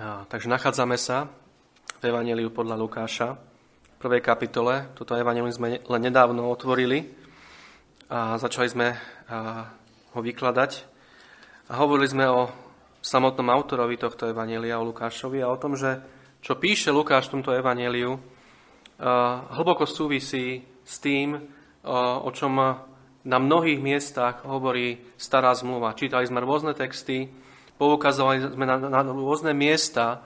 Takže nachádzame sa v Evangeliu podľa Lukáša, v prvej kapitole. Toto Evangelium sme len nedávno otvorili a začali sme ho vykladať. A hovorili sme o samotnom autorovi tohto Evangelia, o Lukášovi a o tom, že čo píše Lukáš v tomto Evangeliu, hlboko súvisí s tým, o čom na mnohých miestach hovorí stará zmluva. Čítali sme rôzne texty, poukazovali sme na, na rôzne miesta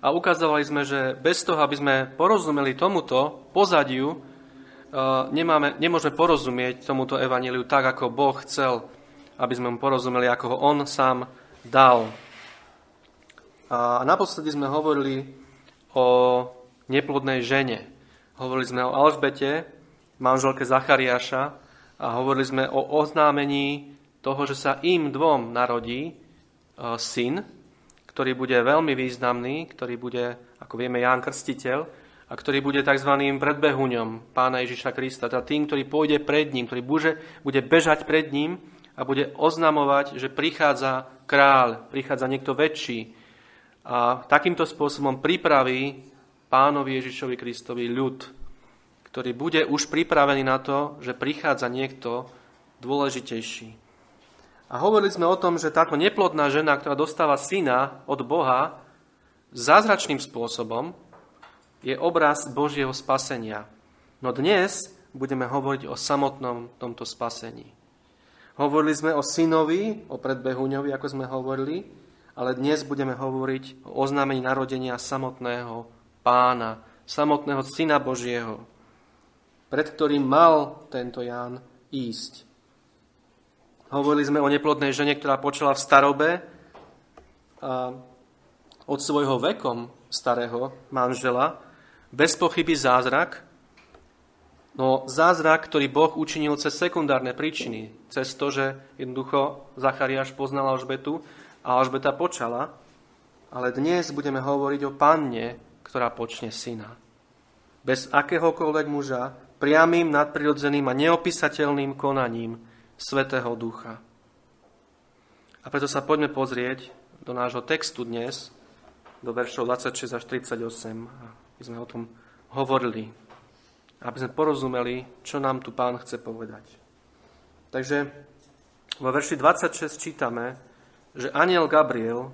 a ukazovali sme, že bez toho, aby sme porozumeli tomuto pozadiu, e, nemáme, nemôžeme porozumieť tomuto evaníliu tak, ako Boh chcel, aby sme mu porozumeli, ako ho On sám dal. A naposledy sme hovorili o neplodnej žene. Hovorili sme o Alžbete, manželke Zachariáša a hovorili sme o oznámení toho, že sa im dvom narodí syn, ktorý bude veľmi významný, ktorý bude, ako vieme, Ján Krstiteľ, a ktorý bude tzv. predbehuňom pána Ježiša Krista, teda tým, ktorý pôjde pred ním, ktorý bude, bude bežať pred ním a bude oznamovať, že prichádza kráľ, prichádza niekto väčší. A takýmto spôsobom pripraví pánovi Ježišovi Kristovi ľud, ktorý bude už pripravený na to, že prichádza niekto dôležitejší. A hovorili sme o tom, že táto neplodná žena, ktorá dostáva syna od Boha, zázračným spôsobom je obraz Božieho spasenia. No dnes budeme hovoriť o samotnom tomto spasení. Hovorili sme o synovi, o predbehuňovi, ako sme hovorili, ale dnes budeme hovoriť o oznámení narodenia samotného pána, samotného syna Božieho, pred ktorým mal tento Ján ísť. Hovorili sme o neplodnej žene, ktorá počala v starobe a od svojho vekom starého manžela. Bez pochyby zázrak, no zázrak, ktorý Boh učinil cez sekundárne príčiny. Cez to, že jednoducho Zachariáš poznal Alžbetu a Alžbeta počala. Ale dnes budeme hovoriť o panne, ktorá počne syna. Bez akéhokoľvek muža, priamým, nadprirodzeným a neopísateľným konaním – Svetého Ducha. A preto sa poďme pozrieť do nášho textu dnes, do veršov 26 až 38, aby sme o tom hovorili, aby sme porozumeli, čo nám tu pán chce povedať. Takže vo verši 26 čítame, že aniel Gabriel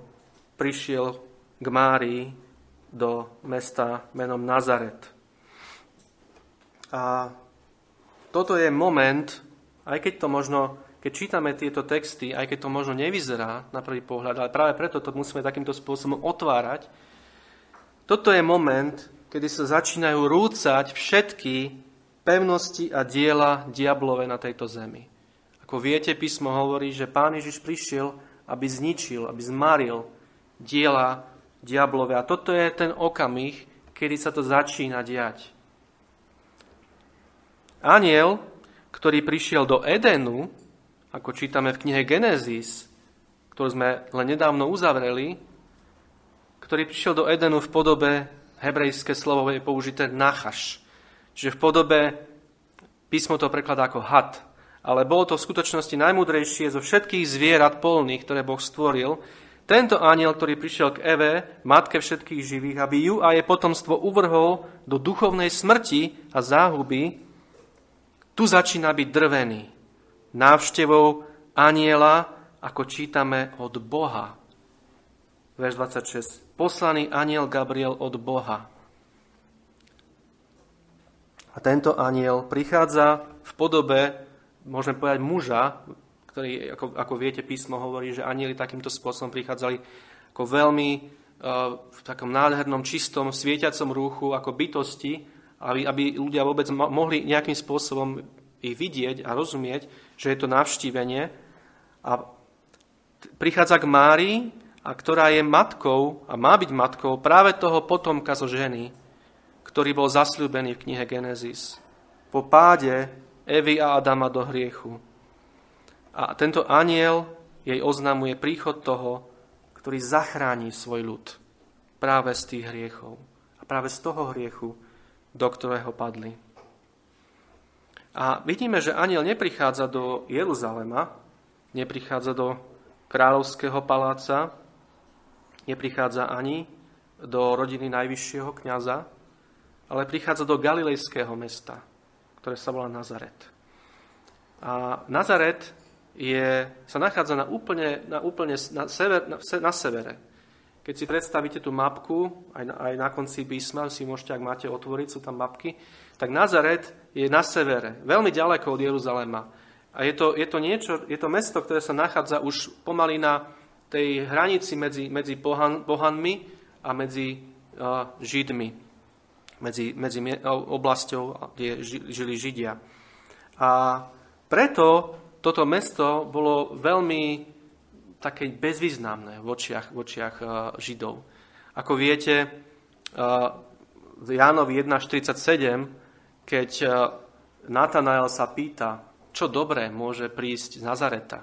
prišiel k Márii do mesta menom Nazaret. A toto je moment, aj keď to možno, keď čítame tieto texty, aj keď to možno nevyzerá na prvý pohľad, ale práve preto to musíme takýmto spôsobom otvárať, toto je moment, kedy sa začínajú rúcať všetky pevnosti a diela diablové na tejto zemi. Ako viete, písmo hovorí, že Pán Ježiš prišiel, aby zničil, aby zmaril diela diablové. A toto je ten okamih, kedy sa to začína diať. Aniel ktorý prišiel do Edenu, ako čítame v knihe Genesis, ktorú sme len nedávno uzavreli, ktorý prišiel do Edenu v podobe, hebrejské slovo je použité nachaš, čiže v podobe, písmo to prekladá ako had, ale bolo to v skutočnosti najmudrejšie zo všetkých zvierat polných, ktoré Boh stvoril, tento aniel, ktorý prišiel k Eve, matke všetkých živých, aby ju a jej potomstvo uvrhol do duchovnej smrti a záhuby, tu začína byť drvený. Návštevou aniela, ako čítame od Boha. Verš 26. Poslaný aniel Gabriel od Boha. A tento aniel prichádza v podobe, môžeme povedať, muža, ktorý, ako, ako viete, písmo hovorí, že anieli takýmto spôsobom prichádzali ako veľmi uh, v takom nádhernom, čistom, svietiacom rúchu, ako bytosti, aby, aby ľudia vôbec mohli nejakým spôsobom ich vidieť a rozumieť, že je to navštívenie. A prichádza k Márii, a ktorá je matkou a má byť matkou práve toho potomka zo ženy, ktorý bol zasľúbený v knihe Genesis. Po páde Evy a Adama do hriechu. A tento aniel jej oznamuje príchod toho, ktorý zachráni svoj ľud práve z tých hriechov. A práve z toho hriechu, do ktorého padli. A vidíme, že aniel neprichádza do Jeruzalema, neprichádza do kráľovského paláca, neprichádza ani do rodiny najvyššieho kniaza, ale prichádza do galilejského mesta, ktoré sa volá Nazaret. A Nazaret je, sa nachádza na úplne, na, úplne na, sever, na, na severe. Keď si predstavíte tú mapku, aj na, aj na konci písma, si môžete, ak máte otvoriť, sú tam mapky, tak Nazaret je na severe, veľmi ďaleko od Jeruzalema. A je to, je to, niečo, je to mesto, ktoré sa nachádza už pomaly na tej hranici medzi, medzi pohan, pohanmi a medzi uh, Židmi, medzi, medzi oblasťou, kde žili Židia. A preto toto mesto bolo veľmi také bezvýznamné v očiach, v očiach uh, Židov. Ako viete, uh, v Jánovi 1.47, keď uh, Natanael sa pýta, čo dobré môže prísť z Nazareta.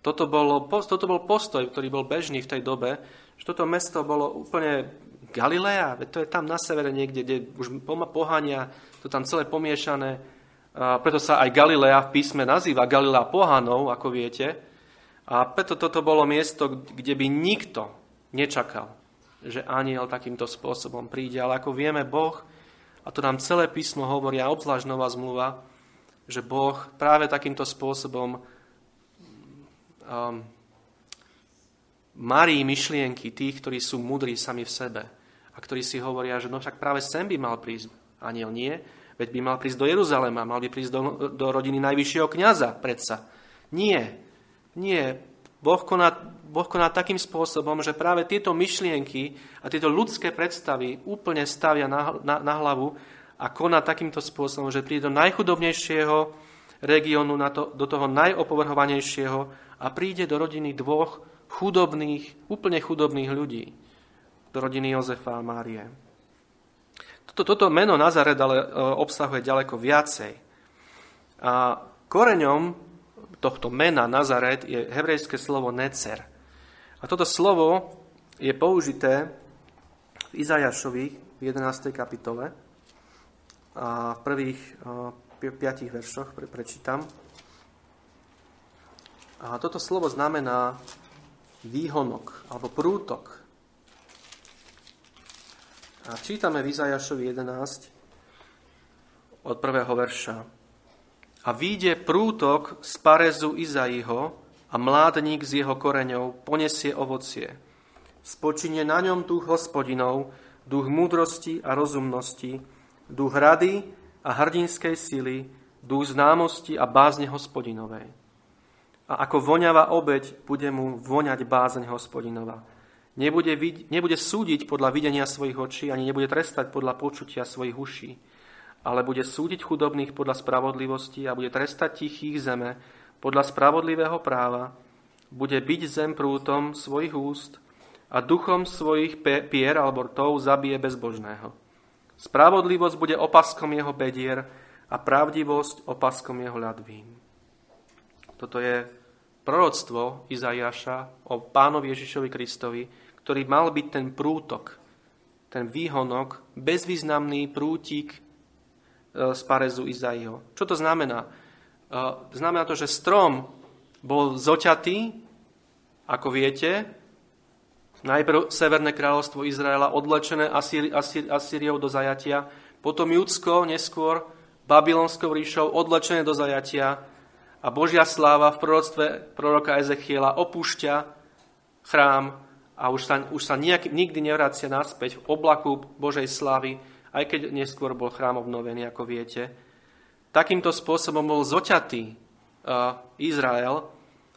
Toto, bolo, toto bol postoj, ktorý bol bežný v tej dobe, že toto mesto bolo úplne Galilea, to je tam na severe niekde, kde už pohania, to tam celé pomiešané. A preto sa aj Galilea v písme nazýva Galilea pohanov, ako viete. A preto toto bolo miesto, kde by nikto nečakal, že aniel takýmto spôsobom príde. Ale ako vieme, Boh, a to nám celé písmo hovorí, a obzvlášť nová zmluva, že Boh práve takýmto spôsobom um, marí myšlienky tých, ktorí sú mudrí sami v sebe a ktorí si hovoria, že no však práve sem by mal prísť aniel. Nie, veď by mal prísť do Jeruzalema, mal by prísť do, do rodiny najvyššieho kniaza, predsa. Nie, nie. Boh koná, boh koná takým spôsobom, že práve tieto myšlienky a tieto ľudské predstavy úplne stavia na, na, na hlavu a koná takýmto spôsobom, že príde do najchudobnejšieho regiónu, to, do toho najopovrhovanejšieho a príde do rodiny dvoch chudobných, úplne chudobných ľudí. Do rodiny Jozefa a Márie. Toto, toto meno Nazaret ale e, obsahuje ďaleko viacej. A koreňom tohto mena Nazaret je hebrejské slovo necer. A toto slovo je použité v Izajašovi v 11. kapitole a v prvých e, piatich veršoch pre, prečítam. A toto slovo znamená výhonok alebo prútok. A čítame v Izajašovi 11 od prvého verša. A výjde prútok z parezu Izaiho a mládnik z jeho koreňov ponesie ovocie. Spočine na ňom duch hospodinov, duch múdrosti a rozumnosti, duch rady a hrdinskej sily, duch známosti a bázne hospodinovej a ako voňavá obeď bude mu voňať bázeň hospodinova. Nebude, nebude súdiť podľa videnia svojich očí, ani nebude trestať podľa počutia svojich uší, ale bude súdiť chudobných podľa spravodlivosti a bude trestať tichých zeme podľa spravodlivého práva, bude byť zem prútom svojich úst a duchom svojich pier alebo rtov zabije bezbožného. Spravodlivosť bude opaskom jeho bedier a pravdivosť opaskom jeho ľadvín. Toto je proroctvo Izajaša o pánovi Ježišovi Kristovi, ktorý mal byť ten prútok, ten výhonok, bezvýznamný prútik z parezu Izaiho. Čo to znamená? E, znamená to, že strom bol zoťatý, ako viete, najprv Severné kráľovstvo Izraela odlečené Asýriou do zajatia, potom Judsko neskôr Babylonskou ríšou odlečené do zajatia, a Božia sláva v proroctve proroka Ezechiela opúšťa chrám a už sa, už sa nejak, nikdy nevracia naspäť v oblaku Božej slávy, aj keď neskôr bol chrám obnovený, ako viete. Takýmto spôsobom bol zoťatý uh, Izrael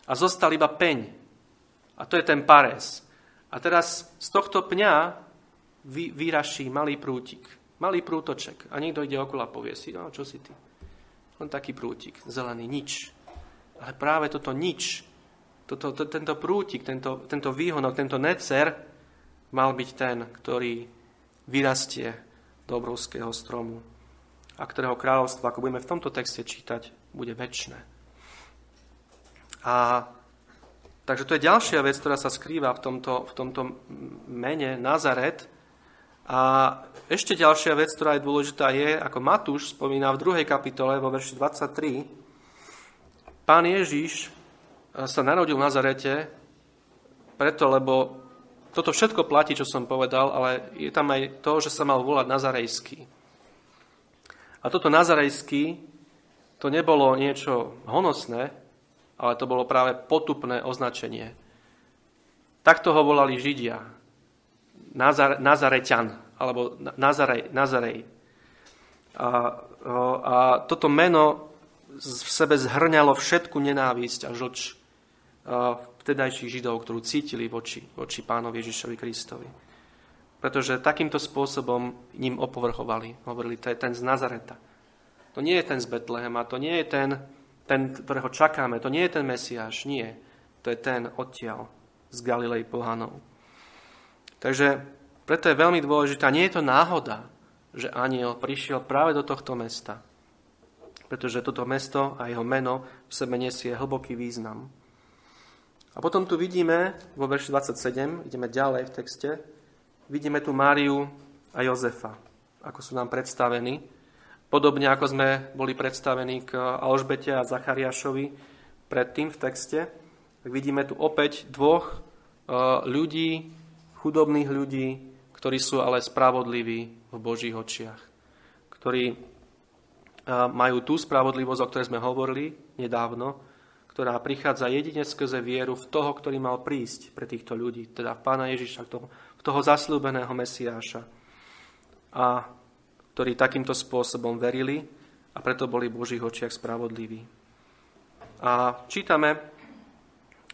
a zostal iba peň. A to je ten pares. A teraz z tohto pňa vy, vyraší malý prútik, malý prútoček. A niekto ide okolo a povie si, no čo si ty? Len taký prútik, zelený, nič. Ale práve toto nič, toto, to, tento prútik, tento, tento výhonok, tento necer mal byť ten, ktorý vyrastie do obrovského stromu a ktorého kráľovstvo, ako budeme v tomto texte čítať, bude väčšie. A takže to je ďalšia vec, ktorá sa skrýva v tomto, v tomto mene Nazaret. A ešte ďalšia vec, ktorá je dôležitá, je, ako Matúš spomína v druhej kapitole vo verši 23, pán Ježiš sa narodil v Nazarete preto, lebo toto všetko platí, čo som povedal, ale je tam aj to, že sa mal volať Nazarejský. A toto Nazarejský, to nebolo niečo honosné, ale to bolo práve potupné označenie. Takto ho volali Židia. Nazar, Nazareťan, alebo Nazarej. Nazarej. A, a toto meno v sebe zhrňalo všetku nenávisť a žlč vtedajších Židov, ktorú cítili voči, voči pánovi Ježišovi Kristovi. Pretože takýmto spôsobom ním opovrchovali. Hovorili, to je ten z Nazareta. To nie je ten z Betlehema, to nie je ten, ten, ktorého čakáme, to nie je ten Mesiáš, nie. To je ten odtiaľ z Galilei pohanov. Takže preto je veľmi dôležitá, nie je to náhoda, že aniel prišiel práve do tohto mesta. Pretože toto mesto a jeho meno v sebe nesie hlboký význam. A potom tu vidíme, vo verši 27, ideme ďalej v texte, vidíme tu Máriu a Jozefa, ako sú nám predstavení. Podobne ako sme boli predstavení k Alžbete a Zachariášovi predtým v texte, tak vidíme tu opäť dvoch e, ľudí, chudobných ľudí, ktorí sú ale spravodliví v Božích očiach. Ktorí e, majú tú spravodlivosť, o ktorej sme hovorili nedávno, ktorá prichádza jedine skrze vieru v toho, ktorý mal prísť pre týchto ľudí, teda v Pána Ježiša, toho, v toho zaslúbeného Mesiáša. A ktorí takýmto spôsobom verili a preto boli v Božích očiach spravodliví. A čítame,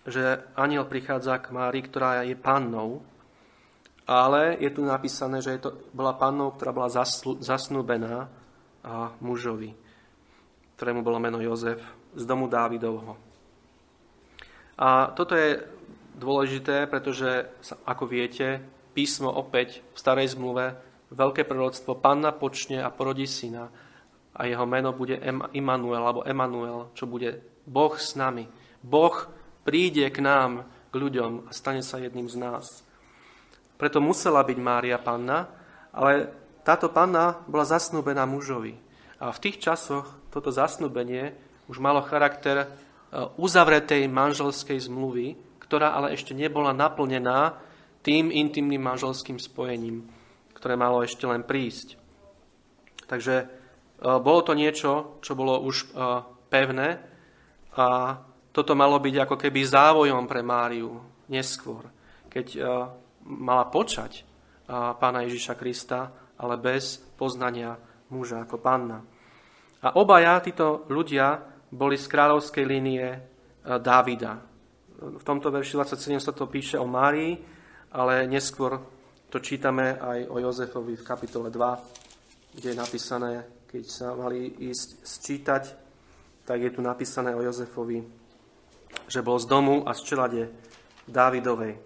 že aniel prichádza k Mári, ktorá je pannou, ale je tu napísané, že je to, bola pannou, ktorá bola zaslu, zasnúbená a mužovi, ktorému bolo meno Jozef, z domu Dávidovho. A toto je dôležité, pretože, ako viete, písmo opäť v starej zmluve, veľké proroctvo, panna počne a porodí syna a jeho meno bude Immanuel, alebo Emanuel, čo bude Boh s nami. Boh príde k nám, k ľuďom a stane sa jedným z nás. Preto musela byť Mária panna, ale táto panna bola zasnúbená mužovi. A v tých časoch toto zasnúbenie už malo charakter uzavretej manželskej zmluvy, ktorá ale ešte nebola naplnená tým intimným manželským spojením, ktoré malo ešte len prísť. Takže eh, bolo to niečo, čo bolo už eh, pevné a toto malo byť ako keby závojom pre Máriu neskôr, keď mala počať pána Ježiša Krista, ale bez poznania muža ako panna. A obaja títo ľudia boli z kráľovskej línie e, Dávida. V tomto verši 27 sa to píše o Márii, ale neskôr to čítame aj o Jozefovi v kapitole 2, kde je napísané, keď sa mali ísť sčítať, tak je tu napísané o Jozefovi, že bol z domu a z čelade Dávidovej.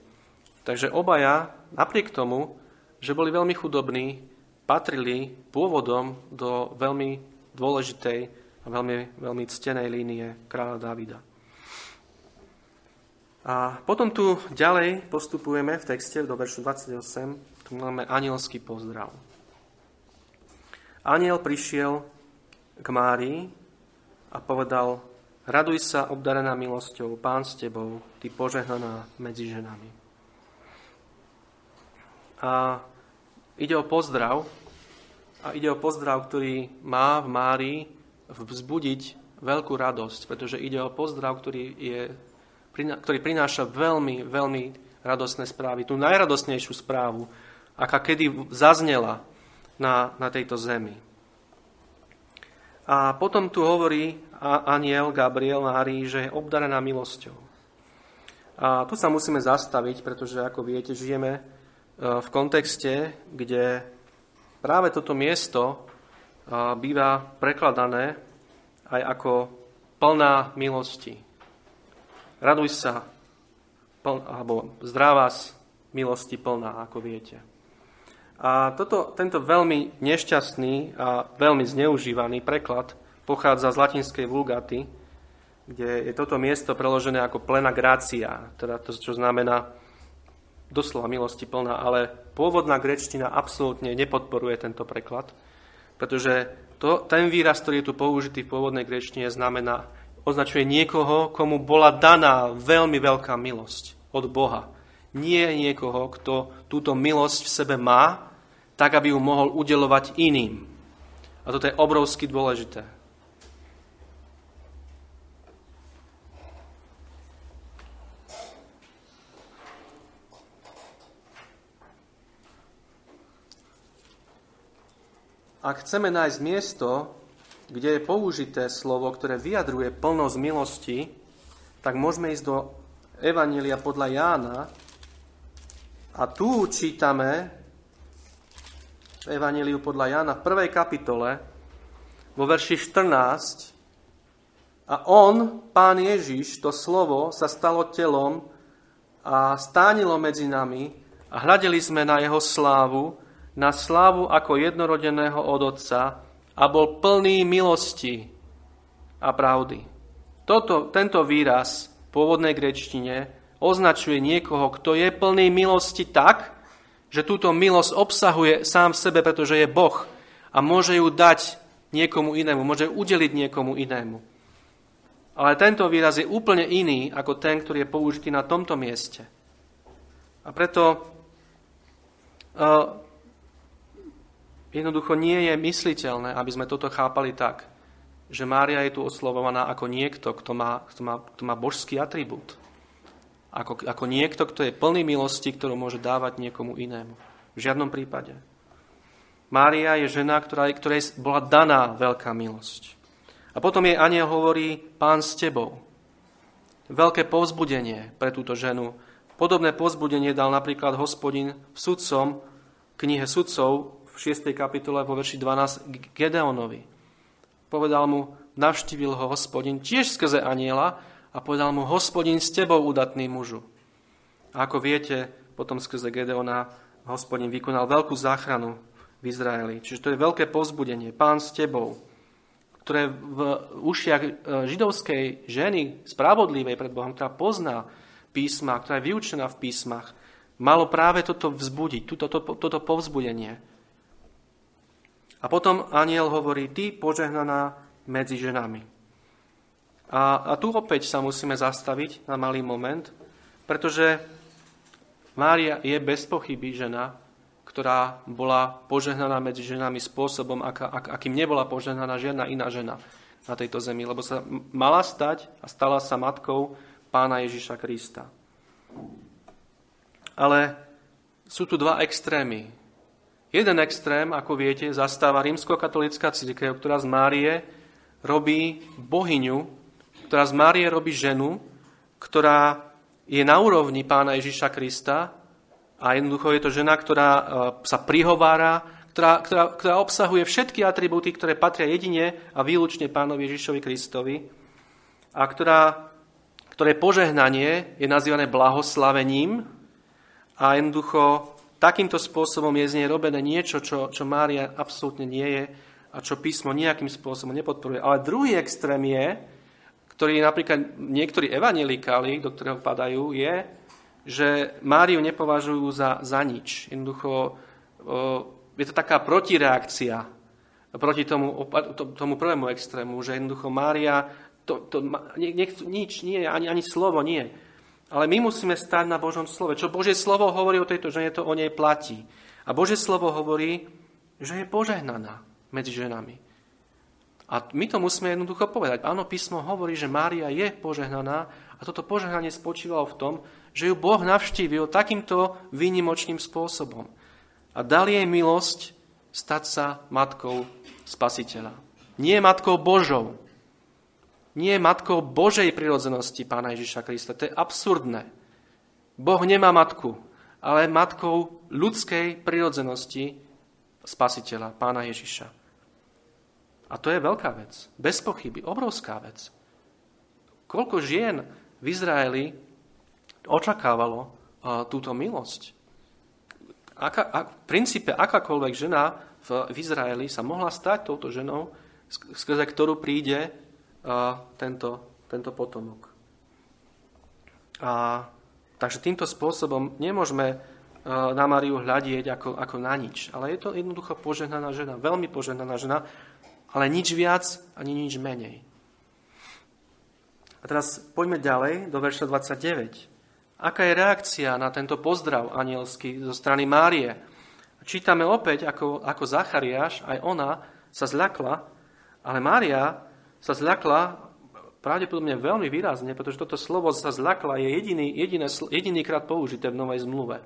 Takže obaja, napriek tomu, že boli veľmi chudobní, patrili pôvodom do veľmi dôležitej a veľmi, veľmi ctenej línie kráľa Davida. A potom tu ďalej postupujeme v texte do veršu 28, tu máme anielský pozdrav. Aniel prišiel k Márii a povedal, raduj sa, obdarená milosťou, pán s tebou, ty požehnaná medzi ženami. A ide o pozdrav, a ide o pozdrav, ktorý má v Márii vzbudiť veľkú radosť, pretože ide o pozdrav, ktorý, je, ktorý prináša veľmi, veľmi radostné správy. Tú najradostnejšiu správu, aká kedy zaznela na, na tejto zemi. A potom tu hovorí aniel Gabriel Márii, že je obdarená milosťou. A tu sa musíme zastaviť, pretože, ako viete, žijeme e, v kontexte, kde práve toto miesto býva prekladané aj ako plná milosti. Raduj sa, pl, alebo zdravá milosti plná, ako viete. A toto, tento veľmi nešťastný a veľmi zneužívaný preklad pochádza z latinskej vulgaty, kde je toto miesto preložené ako plena gracia, teda to, čo znamená doslova milosti plná, ale pôvodná grečtina absolútne nepodporuje tento preklad pretože to, ten výraz, ktorý je tu použitý v pôvodnej grečtine, znamená, označuje niekoho, komu bola daná veľmi veľká milosť od Boha. Nie niekoho, kto túto milosť v sebe má, tak aby ju mohol udelovať iným. A toto je obrovsky dôležité. Ak chceme nájsť miesto, kde je použité slovo, ktoré vyjadruje plnosť milosti, tak môžeme ísť do Evanília podľa Jána. A tu čítame v Evaníliu podľa Jána v prvej kapitole vo verši 14 a on, pán Ježiš, to slovo sa stalo telom a stánilo medzi nami a hľadeli sme na jeho slávu, na slávu ako jednorodeného od Otca a bol plný milosti a pravdy. Toto, tento výraz v pôvodnej grečtine označuje niekoho, kto je plný milosti tak, že túto milosť obsahuje sám v sebe, pretože je Boh a môže ju dať niekomu inému, môže ju udeliť niekomu inému. Ale tento výraz je úplne iný ako ten, ktorý je použitý na tomto mieste. A preto uh, Jednoducho nie je mysliteľné, aby sme toto chápali tak, že Mária je tu oslovovaná ako niekto, kto má, kto má, kto má božský atribút. Ako, ako niekto, kto je plný milosti, ktorú môže dávať niekomu inému. V žiadnom prípade. Mária je žena, ktorá, ktorej bola daná veľká milosť. A potom jej aniel hovorí, pán s tebou. Veľké povzbudenie pre túto ženu. Podobné povzbudenie dal napríklad hospodin v sudcom, knihe sudcov v 6. kapitole vo verši 12 Gedeonovi. Povedal mu, navštívil ho hospodin tiež skrze aniela a povedal mu, hospodin s tebou udatný mužu. A ako viete, potom skrze Gedeona hospodin vykonal veľkú záchranu v Izraeli. Čiže to je veľké pozbudenie. Pán s tebou, ktoré v ušiach e, židovskej ženy, spravodlivej pred Bohom, ktorá pozná písma, ktorá je vyučená v písmach, malo práve toto vzbudiť, toto, toto povzbudenie. A potom aniel hovorí, ty požehnaná medzi ženami. A, a tu opäť sa musíme zastaviť na malý moment, pretože Mária je bez pochyby žena, ktorá bola požehnaná medzi ženami spôsobom, ak, ak, akým nebola požehnaná žiadna iná žena na tejto zemi, lebo sa mala stať a stala sa matkou pána Ježiša Krista. Ale sú tu dva extrémy Jeden extrém, ako viete, zastáva rímskokatolická církev, ktorá z Márie robí bohyňu, ktorá z Márie robí ženu, ktorá je na úrovni pána Ježiša Krista a jednoducho je to žena, ktorá e, sa prihovára, ktorá, ktorá, ktorá obsahuje všetky atribúty, ktoré patria jedine a výlučne pánovi Ježišovi Kristovi a ktorá, ktoré požehnanie je nazývané blahoslavením a jednoducho takýmto spôsobom je z nej robené niečo, čo, čo Mária absolútne nie je a čo písmo nejakým spôsobom nepodporuje. Ale druhý extrém je, ktorý napríklad niektorí evanelikáli, do ktorého padajú, je, že Máriu nepovažujú za, za nič. Jednoducho je to taká protireakcia proti tomu, tomu prvému extrému, že jednoducho Mária to, to, nechcú, nič nie, ani, ani slovo nie. Ale my musíme stať na Božom slove. Čo Božie slovo hovorí o tejto žene, to o nej platí. A Božie slovo hovorí, že je požehnaná medzi ženami. A my to musíme jednoducho povedať. Áno, písmo hovorí, že Mária je požehnaná a toto požehnanie spočívalo v tom, že ju Boh navštívil takýmto výnimočným spôsobom. A dal jej milosť stať sa matkou spasiteľa. Nie matkou Božou, nie je matkou Božej prirodzenosti Pána Ježiša Krista. To je absurdné. Boh nemá matku, ale matkou ľudskej prirodzenosti spasiteľa, Pána Ježiša. A to je veľká vec. Bez pochyby. Obrovská vec. Koľko žien v Izraeli očakávalo túto milosť? Aká, a, v princípe akákoľvek žena v, v Izraeli sa mohla stať touto ženou, skrze ktorú príde tento, tento potomok. A, takže týmto spôsobom nemôžeme na Mariu hľadieť ako, ako na nič. Ale je to jednoducho požehnaná žena, veľmi požehnaná žena, ale nič viac ani nič menej. A teraz poďme ďalej do verša 29. Aká je reakcia na tento pozdrav anielský zo strany Márie? Čítame opäť, ako, ako Zachariáš, aj ona sa zľakla, ale Mária sa zľakla pravdepodobne veľmi výrazne, pretože toto slovo sa zľakla je jediný, jediné, jedinýkrát použité v Novej zmluve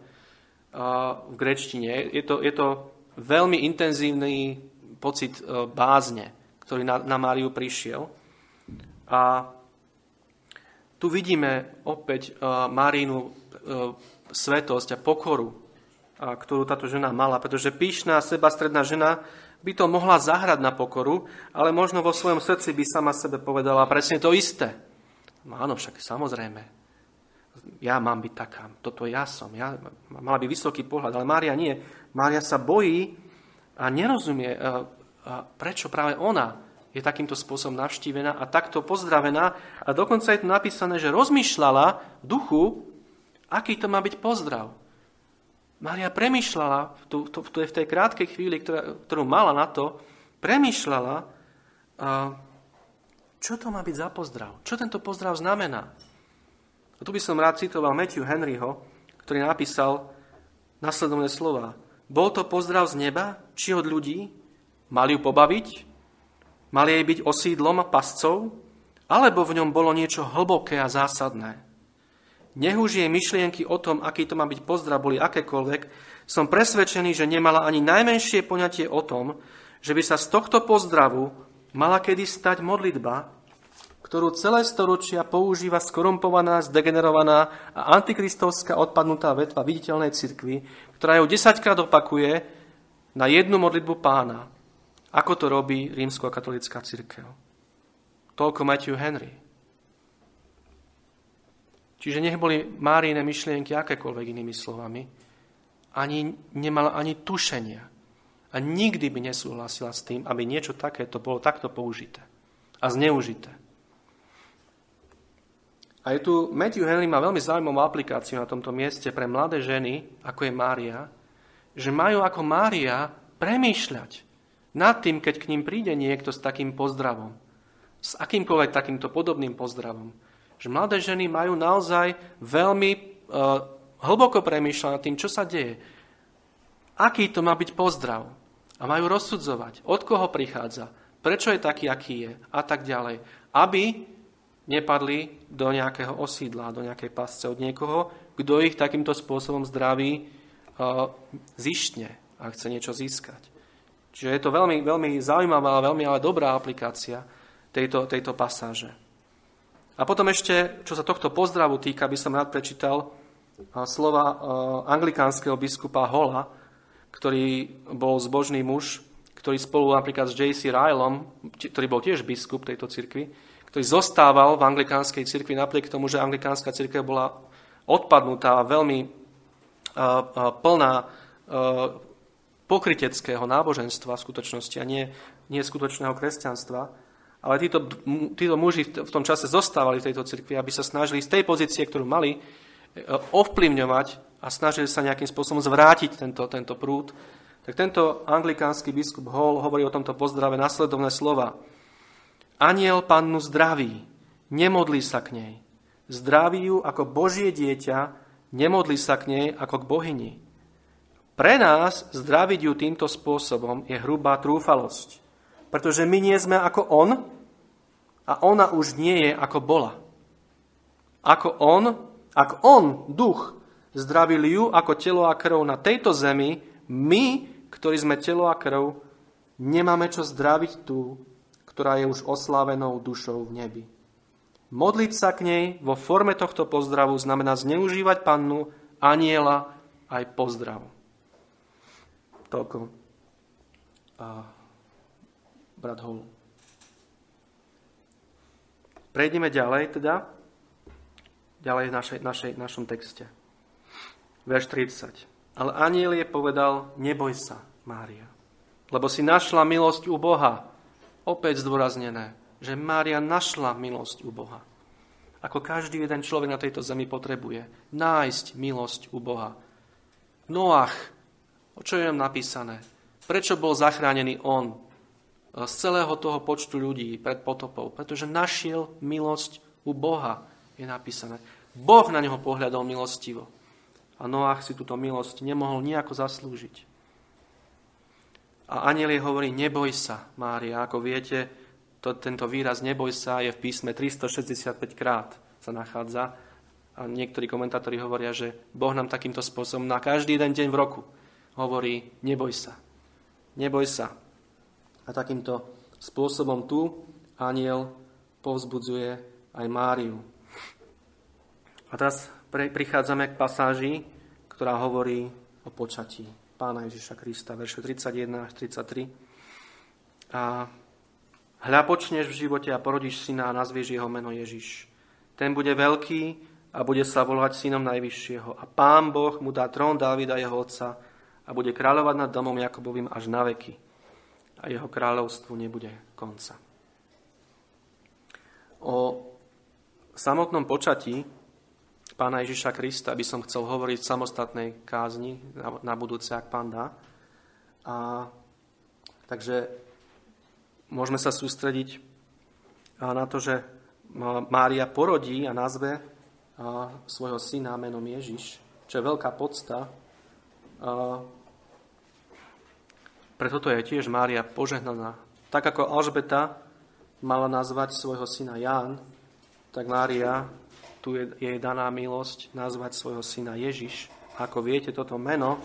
v grečtine. Je to, je to veľmi intenzívny pocit e, bázne, ktorý na, na Máriu prišiel. A tu vidíme opäť uh, Márínu uh, svetosť a pokoru, ktorú táto žena mala, pretože píšná, sebastredná žena by to mohla zahrať na pokoru, ale možno vo svojom srdci by sama sebe povedala presne to isté. No áno, však samozrejme. Ja mám byť taká, toto ja som. Ja, mala by vysoký pohľad, ale Mária nie. Mária sa bojí a nerozumie, a prečo práve ona je takýmto spôsobom navštívená a takto pozdravená. A dokonca je tu napísané, že rozmýšľala v duchu, aký to má byť pozdrav. Maria premýšľala, tu, tu, tu je v tej krátkej chvíli, ktorá, ktorú mala na to, premýšľala, čo to má byť za pozdrav? Čo tento pozdrav znamená? A tu by som rád citoval Matthew Henryho, ktorý napísal nasledovné slova. Bol to pozdrav z neba, či od ľudí? Mali ju pobaviť? Mali jej byť osídlom a pascov? Alebo v ňom bolo niečo hlboké a zásadné? Nech myšlienky o tom, aký to má byť pozdrav, boli akékoľvek, som presvedčený, že nemala ani najmenšie poňatie o tom, že by sa z tohto pozdravu mala kedy stať modlitba, ktorú celé storočia používa skorumpovaná, zdegenerovaná a antikristovská odpadnutá vetva viditeľnej cirkvi, ktorá ju desaťkrát opakuje na jednu modlitbu pána. Ako to robí rímsko-katolická církev. Toľko Matthew Henry. Čiže nech boli Márine myšlienky akékoľvek inými slovami, ani nemala ani tušenia. A nikdy by nesúhlasila s tým, aby niečo takéto bolo takto použité a zneužité. A je tu, Matthew Henry má veľmi zaujímavú aplikáciu na tomto mieste pre mladé ženy, ako je Mária, že majú ako Mária premýšľať nad tým, keď k ním príde niekto s takým pozdravom, s akýmkoľvek takýmto podobným pozdravom, že mladé ženy majú naozaj veľmi uh, hlboko premýšľať nad tým, čo sa deje. Aký to má byť pozdrav. A majú rozsudzovať, od koho prichádza, prečo je taký, aký je a tak ďalej. Aby nepadli do nejakého osídla, do nejakej pasce od niekoho, kto ich takýmto spôsobom zdraví uh, zištne a chce niečo získať. Čiže je to veľmi, veľmi zaujímavá, veľmi ale dobrá aplikácia tejto, tejto pasáže. A potom ešte, čo sa tohto pozdravu týka, by som rád prečítal slova anglikánskeho biskupa Hola, ktorý bol zbožný muž, ktorý spolu napríklad s J.C. Rylom, ktorý bol tiež biskup tejto cirkvi, ktorý zostával v anglikánskej cirkvi napriek tomu, že anglikánska cirkev bola odpadnutá, veľmi plná pokryteckého náboženstva v skutočnosti a nie, nie skutočného kresťanstva. Ale títo, títo muži v tom čase zostávali v tejto cirkvi, aby sa snažili z tej pozície, ktorú mali, e, ovplyvňovať a snažili sa nejakým spôsobom zvrátiť tento, tento prúd. Tak tento anglikánsky biskup Hall hovorí o tomto pozdrave nasledovné slova. Aniel pannu zdraví, nemodlí sa k nej. Zdraví ju ako Božie dieťa, nemodlí sa k nej ako k bohyni. Pre nás zdraviť ju týmto spôsobom je hrubá trúfalosť. Pretože my nie sme ako on a ona už nie je ako bola. Ako on, ak on, duch, zdravil ju ako telo a krv na tejto zemi, my, ktorí sme telo a krv, nemáme čo zdraviť tú, ktorá je už oslávenou dušou v nebi. Modliť sa k nej vo forme tohto pozdravu znamená zneužívať pannu, aniela aj pozdravu. Toľko. A brat Hol. Prejdeme ďalej teda, ďalej v našej, našej, našom texte. Verš 30. Ale aniel je povedal, neboj sa, Mária, lebo si našla milosť u Boha. Opäť zdôraznené, že Mária našla milosť u Boha. Ako každý jeden človek na tejto zemi potrebuje nájsť milosť u Boha. Noach O čo je napísané? Prečo bol zachránený on z celého toho počtu ľudí pred potopou? Pretože našiel milosť u Boha, je napísané. Boh na neho pohľadol milostivo. A Noach si túto milosť nemohol nejako zaslúžiť. A aniel jej hovorí, neboj sa, Mária. Ako viete, to, tento výraz neboj sa je v písme 365 krát sa nachádza. A niektorí komentátori hovoria, že Boh nám takýmto spôsobom na každý jeden deň v roku hovorí, neboj sa. Neboj sa. A takýmto spôsobom tu aniel povzbudzuje aj Máriu. A teraz prichádzame k pasáži, ktorá hovorí o počatí pána Ježiša Krista, verše 31 až 33. A hľa počneš v živote a porodíš syna a nazvieš jeho meno Ježiš. Ten bude veľký a bude sa volať synom Najvyššieho. A pán Boh mu dá trón Dávida jeho otca a bude kráľovať nad domom Jakobovým až na veky. A jeho kráľovstvu nebude konca. O samotnom počatí pána Ježiša Krista by som chcel hovoriť v samostatnej kázni na, budúce, ak pán dá. A, takže môžeme sa sústrediť na to, že Mária porodí a nazve svojho syna menom Ježiš, čo je veľká podsta. Preto to je tiež Mária požehnaná. Tak ako Alžbeta mala nazvať svojho syna Ján, tak Mária tu je jej daná milosť nazvať svojho syna Ježiš. Ako viete, toto meno,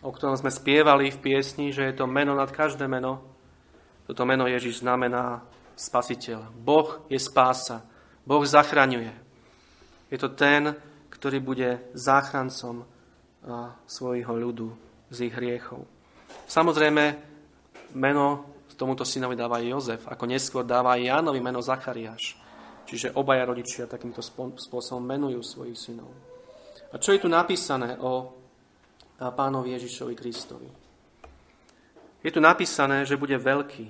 o ktorom sme spievali v piesni, že je to meno nad každé meno, toto meno Ježiš znamená spasiteľ. Boh je spása. Boh zachraňuje. Je to ten, ktorý bude záchrancom svojho ľudu z ich hriechov. Samozrejme, meno tomuto synovi dáva Jozef, ako neskôr dáva aj Jánovi meno Zachariáš. Čiže obaja rodičia takýmto spôsobom menujú svojich synov. A čo je tu napísané o pánovi Ježišovi Kristovi? Je tu napísané, že bude veľký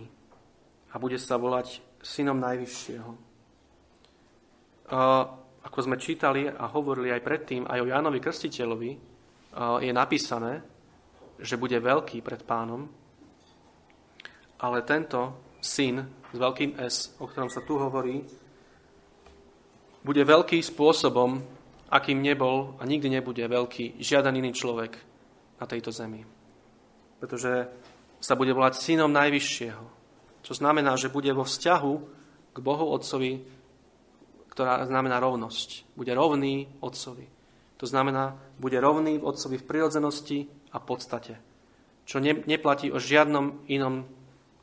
a bude sa volať synom Najvyššieho. A ako sme čítali a hovorili aj predtým, aj o Jánovi Krstiteľovi, je napísané, že bude veľký pred pánom, ale tento syn s veľkým S, o ktorom sa tu hovorí, bude veľký spôsobom, akým nebol a nikdy nebude veľký žiaden iný človek na tejto zemi. Pretože sa bude volať synom Najvyššieho. Čo znamená, že bude vo vzťahu k Bohu Otcovi, ktorá znamená rovnosť. Bude rovný Otcovi. To znamená, bude rovný Otcovi v prirodzenosti a podstate. Čo ne, neplatí o žiadnom inom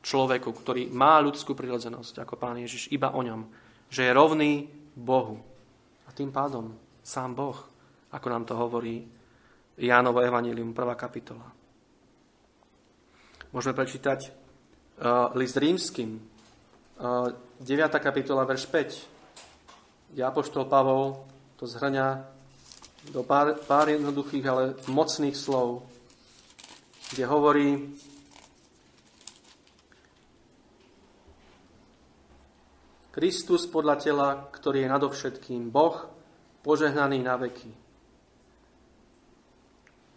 človeku, ktorý má ľudskú prirodzenosť, ako Pán Ježiš, iba o ňom. Že je rovný Bohu. A tým pádom sám Boh, ako nám to hovorí Jánovo Evangelium, 1. kapitola. Môžeme prečítať uh, list rímským, uh, 9. kapitola, verš 5, kde Apoštol Pavol to zhrňa do pár, pár jednoduchých, ale mocných slov, kde hovorí, Kristus podľa tela, ktorý je nadovšetkým Boh, požehnaný na veky.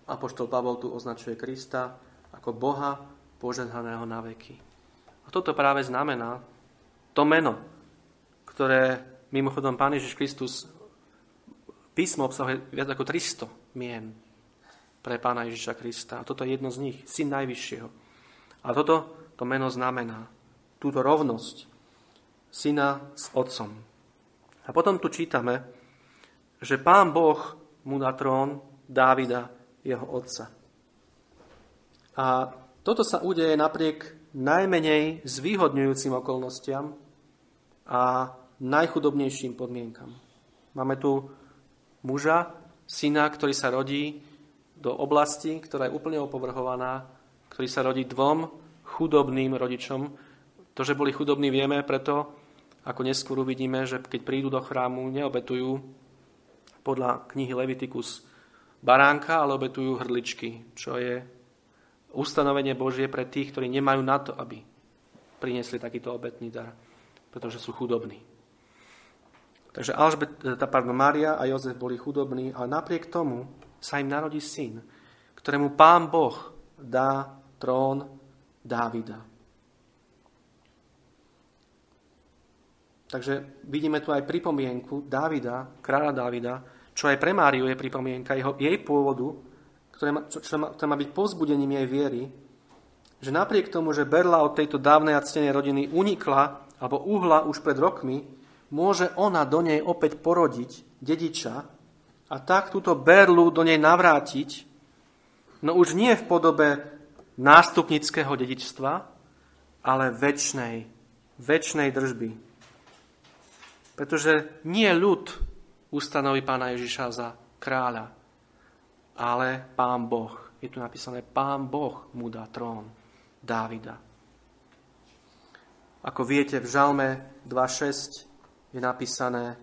Apoštol Pavol tu označuje Krista ako Boha požehnaného na veky. A toto práve znamená to meno, ktoré mimochodom Pán Ježiš Kristus písmo obsahuje viac ako 300 mien pre Pána Ježiša Krista. A toto je jedno z nich, syn Najvyššieho. A toto to meno znamená túto rovnosť syna s otcom. A potom tu čítame, že pán Boh mu na trón Dávida, jeho otca. A toto sa udeje napriek najmenej zvýhodňujúcim okolnostiam a najchudobnejším podmienkam. Máme tu muža, syna, ktorý sa rodí do oblasti, ktorá je úplne opovrhovaná, ktorý sa rodí dvom chudobným rodičom. To, že boli chudobní, vieme preto, ako neskôr uvidíme, že keď prídu do chrámu, neobetujú podľa knihy Levitikus baránka, ale obetujú hrdličky, čo je ustanovenie Božie pre tých, ktorí nemajú na to, aby priniesli takýto obetný dar, pretože sú chudobní. Takže Alžbet, tá, pardon, Mária a Jozef boli chudobní, ale napriek tomu sa im narodí syn, ktorému pán Boh dá trón Dávida. Takže vidíme tu aj pripomienku Dávida, kráľa Dávida, čo aj pre Máriu je pripomienka jeho, jej pôvodu, ktoré má, čo, čo má, ktoré má byť povzbudením jej viery, že napriek tomu, že Berla od tejto dávnej a ctenej rodiny unikla alebo uhla už pred rokmi, môže ona do nej opäť porodiť dediča a tak túto Berlu do nej navrátiť, no už nie v podobe nástupnického dedičstva, ale väčšnej, väčšnej držby. Pretože nie ľud ustanoví pána Ježiša za kráľa, ale pán Boh. Je tu napísané, pán Boh mu dá trón Dávida. Ako viete, v Žalme 2.6 je napísané,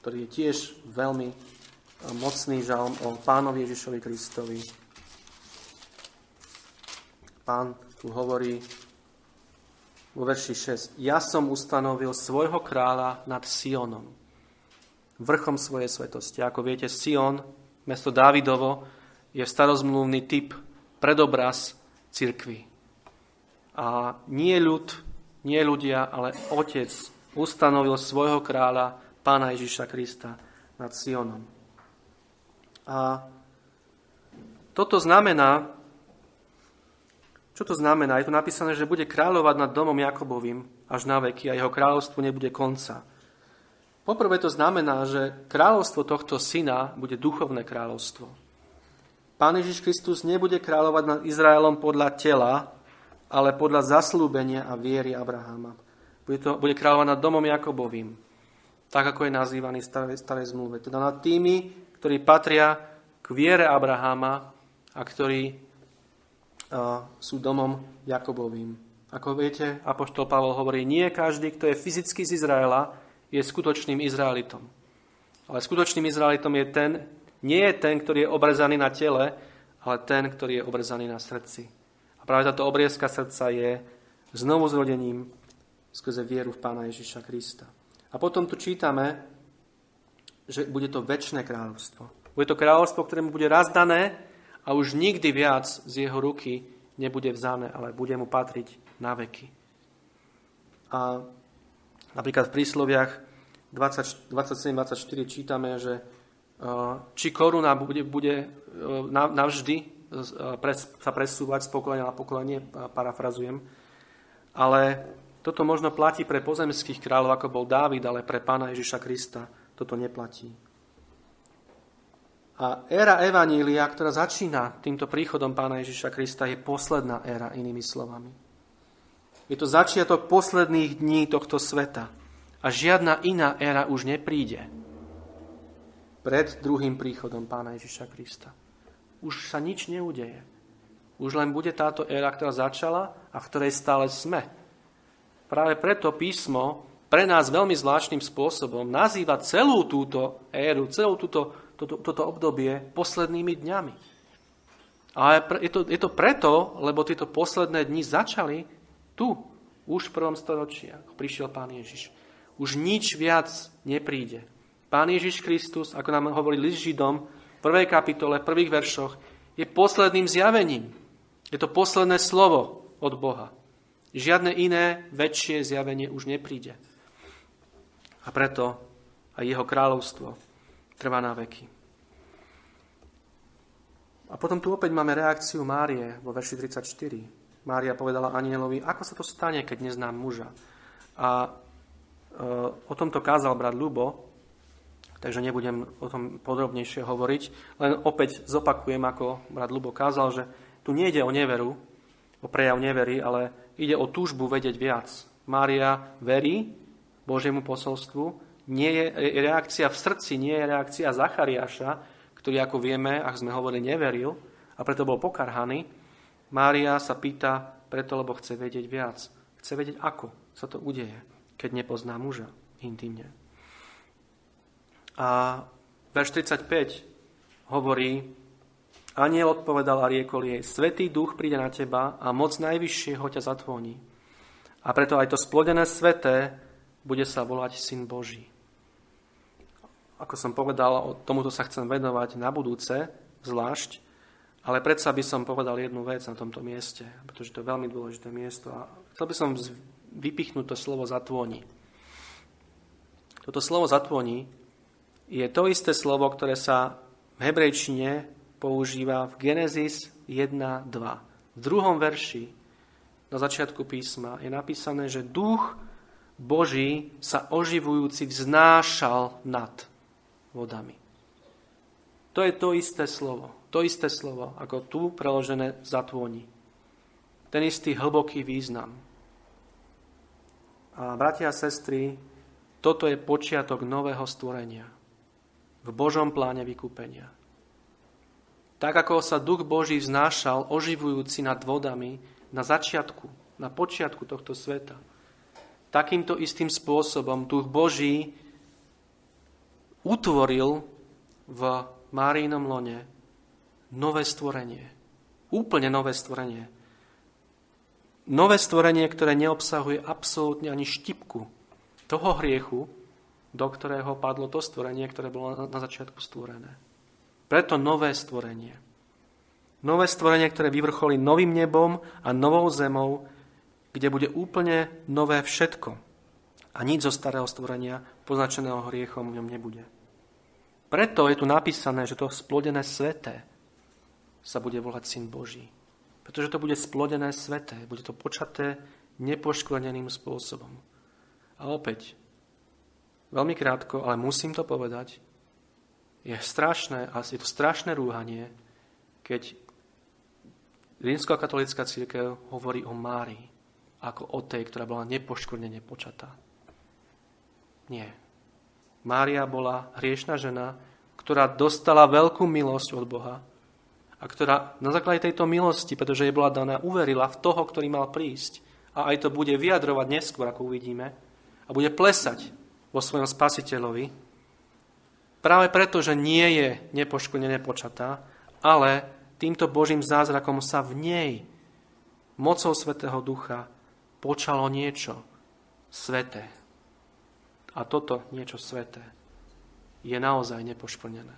ktorý je tiež veľmi mocný žalm o pánovi Ježišovi Kristovi. Pán tu hovorí, vo verši 6. Ja som ustanovil svojho kráľa nad Sionom, vrchom svojej svetosti. Ako viete, Sion, mesto Dávidovo, je starozmluvný typ, predobraz cirkvy. A nie ľud, nie ľudia, ale Otec ustanovil svojho kráľa, Pána Ježiša Krista, nad Sionom. A toto znamená, čo to znamená? Je to napísané, že bude kráľovať nad domom Jakobovým až na veky a jeho kráľovstvo nebude konca. Poprvé to znamená, že kráľovstvo tohto syna bude duchovné kráľovstvo. Pán Ježiš Kristus nebude kráľovať nad Izraelom podľa tela, ale podľa zaslúbenia a viery Abraháma. Bude, to, bude kráľovať nad domom Jakobovým, tak ako je nazývaný v starej, starej zmluve. Teda nad tými, ktorí patria k viere Abraháma a ktorí sú domom Jakobovým. Ako viete, Apoštol Pavol hovorí, nie každý, kto je fyzicky z Izraela, je skutočným Izraelitom. Ale skutočným Izraelitom je ten, nie je ten, ktorý je obrezaný na tele, ale ten, ktorý je obrezaný na srdci. A práve táto obriezka srdca je znovu zrodením skrze vieru v Pána Ježiša Krista. A potom tu čítame, že bude to väčšie kráľovstvo. Bude to kráľovstvo, ktorému bude razdané a už nikdy viac z jeho ruky nebude vzané, ale bude mu patriť na veky. A napríklad v prísloviach 27-24 čítame, že e, či koruna bude, bude e, navždy e, sa presúvať z pokolenia na pokolenie, parafrazujem. Ale toto možno platí pre pozemských kráľov, ako bol Dávid, ale pre pána Ježiša Krista toto neplatí. A éra Evanília, ktorá začína týmto príchodom pána Ježiša Krista, je posledná éra, inými slovami. Je to začiatok posledných dní tohto sveta. A žiadna iná éra už nepríde pred druhým príchodom pána Ježiša Krista. Už sa nič neudeje. Už len bude táto éra, ktorá začala a v ktorej stále sme. Práve preto písmo pre nás veľmi zvláštnym spôsobom nazýva celú túto éru, celú túto toto, toto obdobie poslednými dňami. A je to, je to preto, lebo tieto posledné dni začali tu, už v prvom storočí, ako prišiel Pán Ježiš. Už nič viac nepríde. Pán Ježiš Kristus, ako nám hovorí list Židom, v prvej kapitole, v prvých veršoch, je posledným zjavením. Je to posledné slovo od Boha. Žiadne iné väčšie zjavenie už nepríde. A preto aj jeho kráľovstvo trvá na veky. A potom tu opäť máme reakciu Márie vo verši 34. Mária povedala anielovi, ako sa to stane, keď neznám muža. A e, o tomto kázal brat Lubo, takže nebudem o tom podrobnejšie hovoriť, len opäť zopakujem, ako brat Lubo kázal, že tu nejde o neveru, o prejav nevery, ale ide o túžbu vedieť viac. Mária verí Božiemu posolstvu, nie je reakcia v srdci, nie je reakcia Zachariáša, ktorý, ako vieme, ak sme hovorili, neveril a preto bol pokarhaný. Mária sa pýta preto, lebo chce vedieť viac. Chce vedieť, ako sa to udeje, keď nepozná muža intimne. A verš 35 hovorí, Aniel odpovedal a riekol jej, Svetý duch príde na teba a moc najvyššieho ťa zatvoní. A preto aj to splodené sveté bude sa volať Syn Boží. Ako som povedal, tomuto sa chcem venovať na budúce, zvlášť, ale predsa by som povedal jednu vec na tomto mieste, pretože to je veľmi dôležité miesto. A chcel by som vypichnúť to slovo zatvoni. Toto slovo zatvoni je to isté slovo, ktoré sa v hebrejčine používa v Genesis 1.2. V druhom verši na začiatku písma je napísané, že duch Boží sa oživujúci vznášal nad vodami. To je to isté slovo. To isté slovo, ako tu preložené zatvoni. Ten istý hlboký význam. A bratia a sestry, toto je počiatok nového stvorenia v Božom pláne vykúpenia. Tak ako sa duch Boží vznášal oživujúci nad vodami na začiatku, na počiatku tohto sveta, takýmto istým spôsobom duch Boží utvoril v Márínom lone nové stvorenie. Úplne nové stvorenie. Nové stvorenie, ktoré neobsahuje absolútne ani štipku toho hriechu, do ktorého padlo to stvorenie, ktoré bolo na začiatku stvorené. Preto nové stvorenie. Nové stvorenie, ktoré vyvrcholí novým nebom a novou zemou, kde bude úplne nové všetko. A nič zo starého stvorenia, poznačeného hriechom, v ňom nebude. Preto je tu napísané, že to splodené sveté sa bude volať Syn Boží. Pretože to bude splodené sveté, bude to počaté nepoškvrneným spôsobom. A opäť, veľmi krátko, ale musím to povedať, je strašné, a je to strašné rúhanie, keď rímsko-katolická církev hovorí o Márii ako o tej, ktorá bola nepoškvrnene počatá. Nie. Mária bola hriešná žena, ktorá dostala veľkú milosť od Boha a ktorá na základe tejto milosti, pretože jej bola daná, uverila v toho, ktorý mal prísť a aj to bude vyjadrovať neskôr, ako uvidíme, a bude plesať vo svojom spasiteľovi, práve preto, že nie je nepoškodené počatá, ale týmto Božím zázrakom sa v nej mocou Svetého Ducha počalo niečo sveté. A toto niečo sveté je naozaj nepoškvrnené.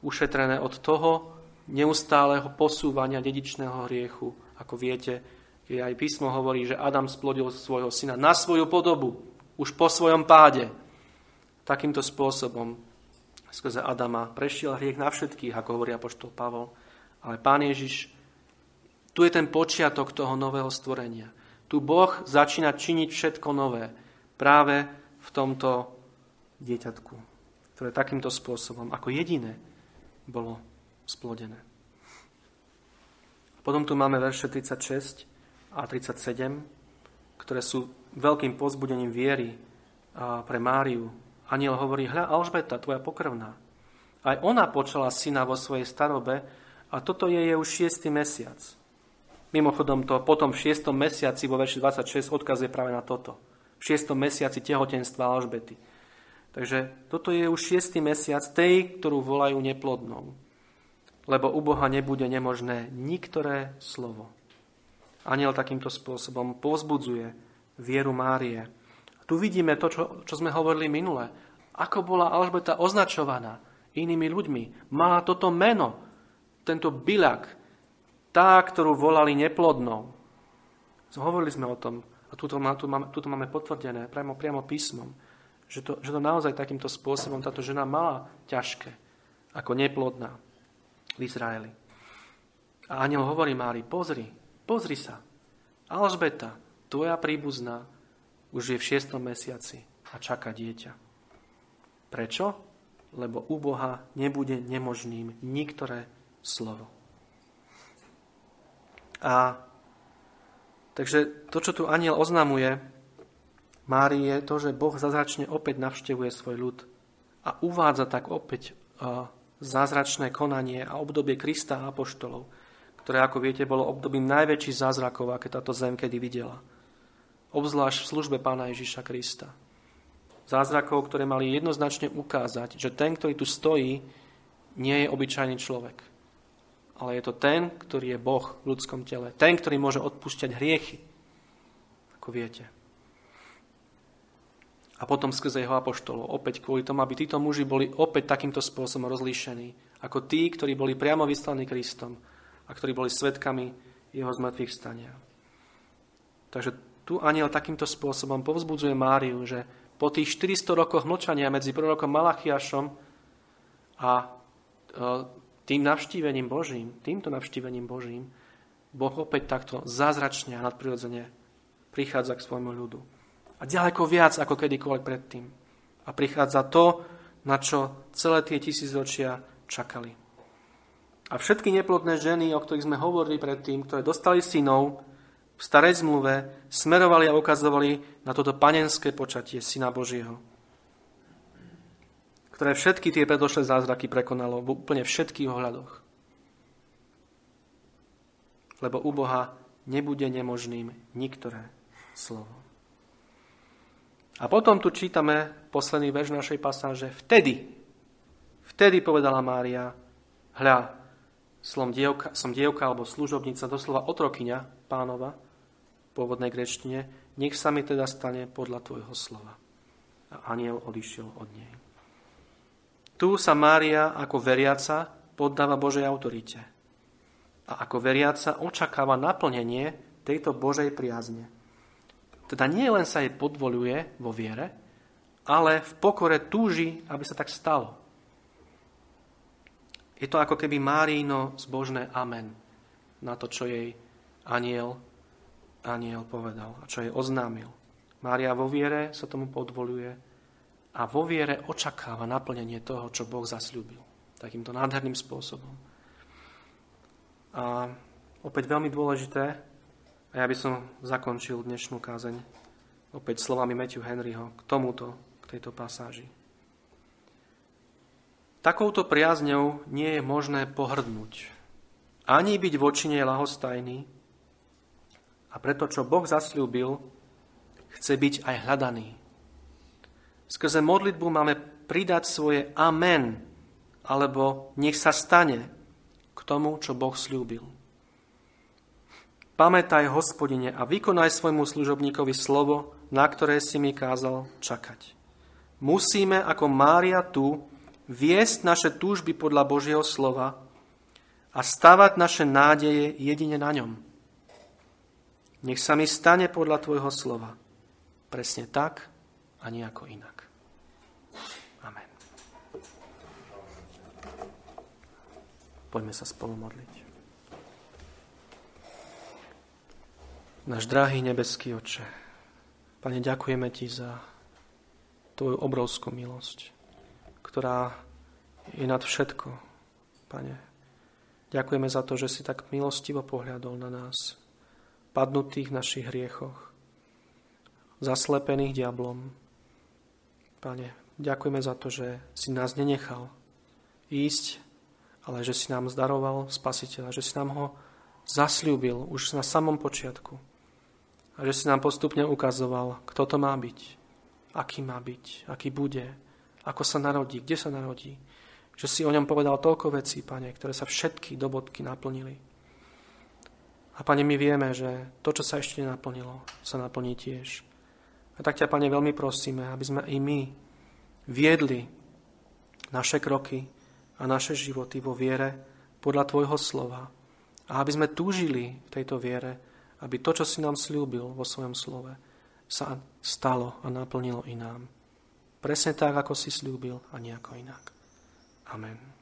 Ušetrené od toho neustáleho posúvania dedičného hriechu. Ako viete, keď aj písmo hovorí, že Adam splodil svojho syna na svoju podobu už po svojom páde. Takýmto spôsobom skrze Adama prešiel hriech na všetkých, ako hovorí apoštol Pavol. Ale Pán Ježiš, tu je ten počiatok toho nového stvorenia. Tu Boh začína činiť všetko nové práve v tomto dieťatku, ktoré takýmto spôsobom, ako jediné, bolo splodené. Potom tu máme verše 36 a 37, ktoré sú veľkým pozbudením viery pre Máriu. Aniel hovorí, hľa Alžbeta, tvoja pokrvná. Aj ona počala syna vo svojej starobe a toto je jej už šiestý mesiac. Mimochodom to potom v šiestom mesiaci vo verši 26 odkazuje práve na toto. V šiestom mesiaci tehotenstva Alžbety. Takže toto je už šiestý mesiac tej, ktorú volajú neplodnou. Lebo u Boha nebude nemožné niktoré slovo. Aniel takýmto spôsobom povzbudzuje vieru Márie. Tu vidíme to, čo, čo sme hovorili minule. Ako bola Alžbeta označovaná inými ľuďmi. Mala toto meno, tento bilak, tá, ktorú volali neplodnou. Hovorili sme o tom, a tuto, tu máme, tuto máme potvrdené priamo, priamo písmom, že to, že to naozaj takýmto spôsobom táto žena mala ťažké, ako neplodná v Izraeli. A aniel hovorí Mári, pozri, pozri sa, Alžbeta, tvoja príbuzná už je v šiestom mesiaci a čaká dieťa. Prečo? Lebo u Boha nebude nemožným niktoré slovo. A takže to, čo tu aniel oznamuje Márii, je to, že Boh zázračne opäť navštevuje svoj ľud a uvádza tak opäť zázračné konanie a obdobie Krista a apoštolov, ktoré, ako viete, bolo obdobím najväčších zázrakov, aké táto zem kedy videla obzvlášť v službe pána Ježiša Krista. Zázrakov, ktoré mali jednoznačne ukázať, že ten, ktorý tu stojí, nie je obyčajný človek. Ale je to ten, ktorý je Boh v ľudskom tele. Ten, ktorý môže odpúšťať hriechy. Ako viete. A potom skrze jeho apoštolov. Opäť kvôli tomu, aby títo muži boli opäť takýmto spôsobom rozlíšení. Ako tí, ktorí boli priamo vyslaní Kristom a ktorí boli svetkami jeho zmrtvých stania. Takže tu aniel takýmto spôsobom povzbudzuje Máriu, že po tých 400 rokoch mlčania medzi prorokom Malachiašom a e, tým navštívením Božím, týmto navštívením Božím, Boh opäť takto zázračne a nadprirodzene prichádza k svojmu ľudu. A ďaleko viac ako kedykoľvek predtým. A prichádza to, na čo celé tie tisícročia čakali. A všetky neplodné ženy, o ktorých sme hovorili predtým, ktoré dostali synov v starej zmluve, smerovali a ukazovali na toto panenské počatie Syna Božieho, ktoré všetky tie predošlé zázraky prekonalo v úplne všetkých ohľadoch. Lebo u Boha nebude nemožným niktoré slovo. A potom tu čítame posledný verš našej pasáže. Vtedy, vtedy povedala Mária, hľa, som dievka, som dievka alebo služobnica, doslova otrokyňa pánova, pôvodnej grečtine, nech sa mi teda stane podľa tvojho slova. A aniel odišiel od nej. Tu sa Mária ako veriaca poddáva Božej autorite. A ako veriaca očakáva naplnenie tejto Božej priazne. Teda nie len sa jej podvoluje vo viere, ale v pokore túži, aby sa tak stalo. Je to ako keby Márino zbožné amen na to, čo jej aniel, aniel povedal a čo jej oznámil. Mária vo viere sa tomu podvoluje a vo viere očakáva naplnenie toho, čo Boh zasľúbil. Takýmto nádherným spôsobom. A opäť veľmi dôležité, a ja by som zakončil dnešnú kázeň opäť slovami Matthew Henryho k tomuto, k tejto pasáži. Takouto priazňou nie je možné pohrdnúť, ani byť voči nej lahostajný a preto, čo Boh zasľúbil, chce byť aj hľadaný. Skrze modlitbu máme pridať svoje amen, alebo nech sa stane k tomu, čo Boh slúbil. Pamätaj, hospodine, a vykonaj svojmu služobníkovi slovo, na ktoré si mi kázal čakať. Musíme, ako Mária tu, viesť naše túžby podľa Božieho slova a stavať naše nádeje jedine na ňom. Nech sa mi stane podľa Tvojho slova. Presne tak a nejako inak. Poďme sa spolu modliť. Náš drahý nebeský oče, Pane, ďakujeme Ti za Tvoju obrovskú milosť, ktorá je nad všetko. Pane, ďakujeme za to, že si tak milostivo pohľadol na nás, padnutých našich hriechoch, zaslepených diablom. Pane, ďakujeme za to, že si nás nenechal ísť, ale že si nám zdaroval spasiteľa, že si nám ho zasľúbil už na samom počiatku a že si nám postupne ukazoval, kto to má byť, aký má byť, aký bude, ako sa narodí, kde sa narodí. Že si o ňom povedal toľko vecí, pane, ktoré sa všetky do bodky naplnili. A pane, my vieme, že to, čo sa ešte nenaplnilo, sa naplní tiež. A tak ťa, pane, veľmi prosíme, aby sme i my viedli naše kroky a naše životy vo viere podľa Tvojho slova. A aby sme túžili v tejto viere aby to, čo si nám slúbil vo svojom slove, sa stalo a naplnilo i nám. Presne tak, ako si slúbil a nejako inak. Amen.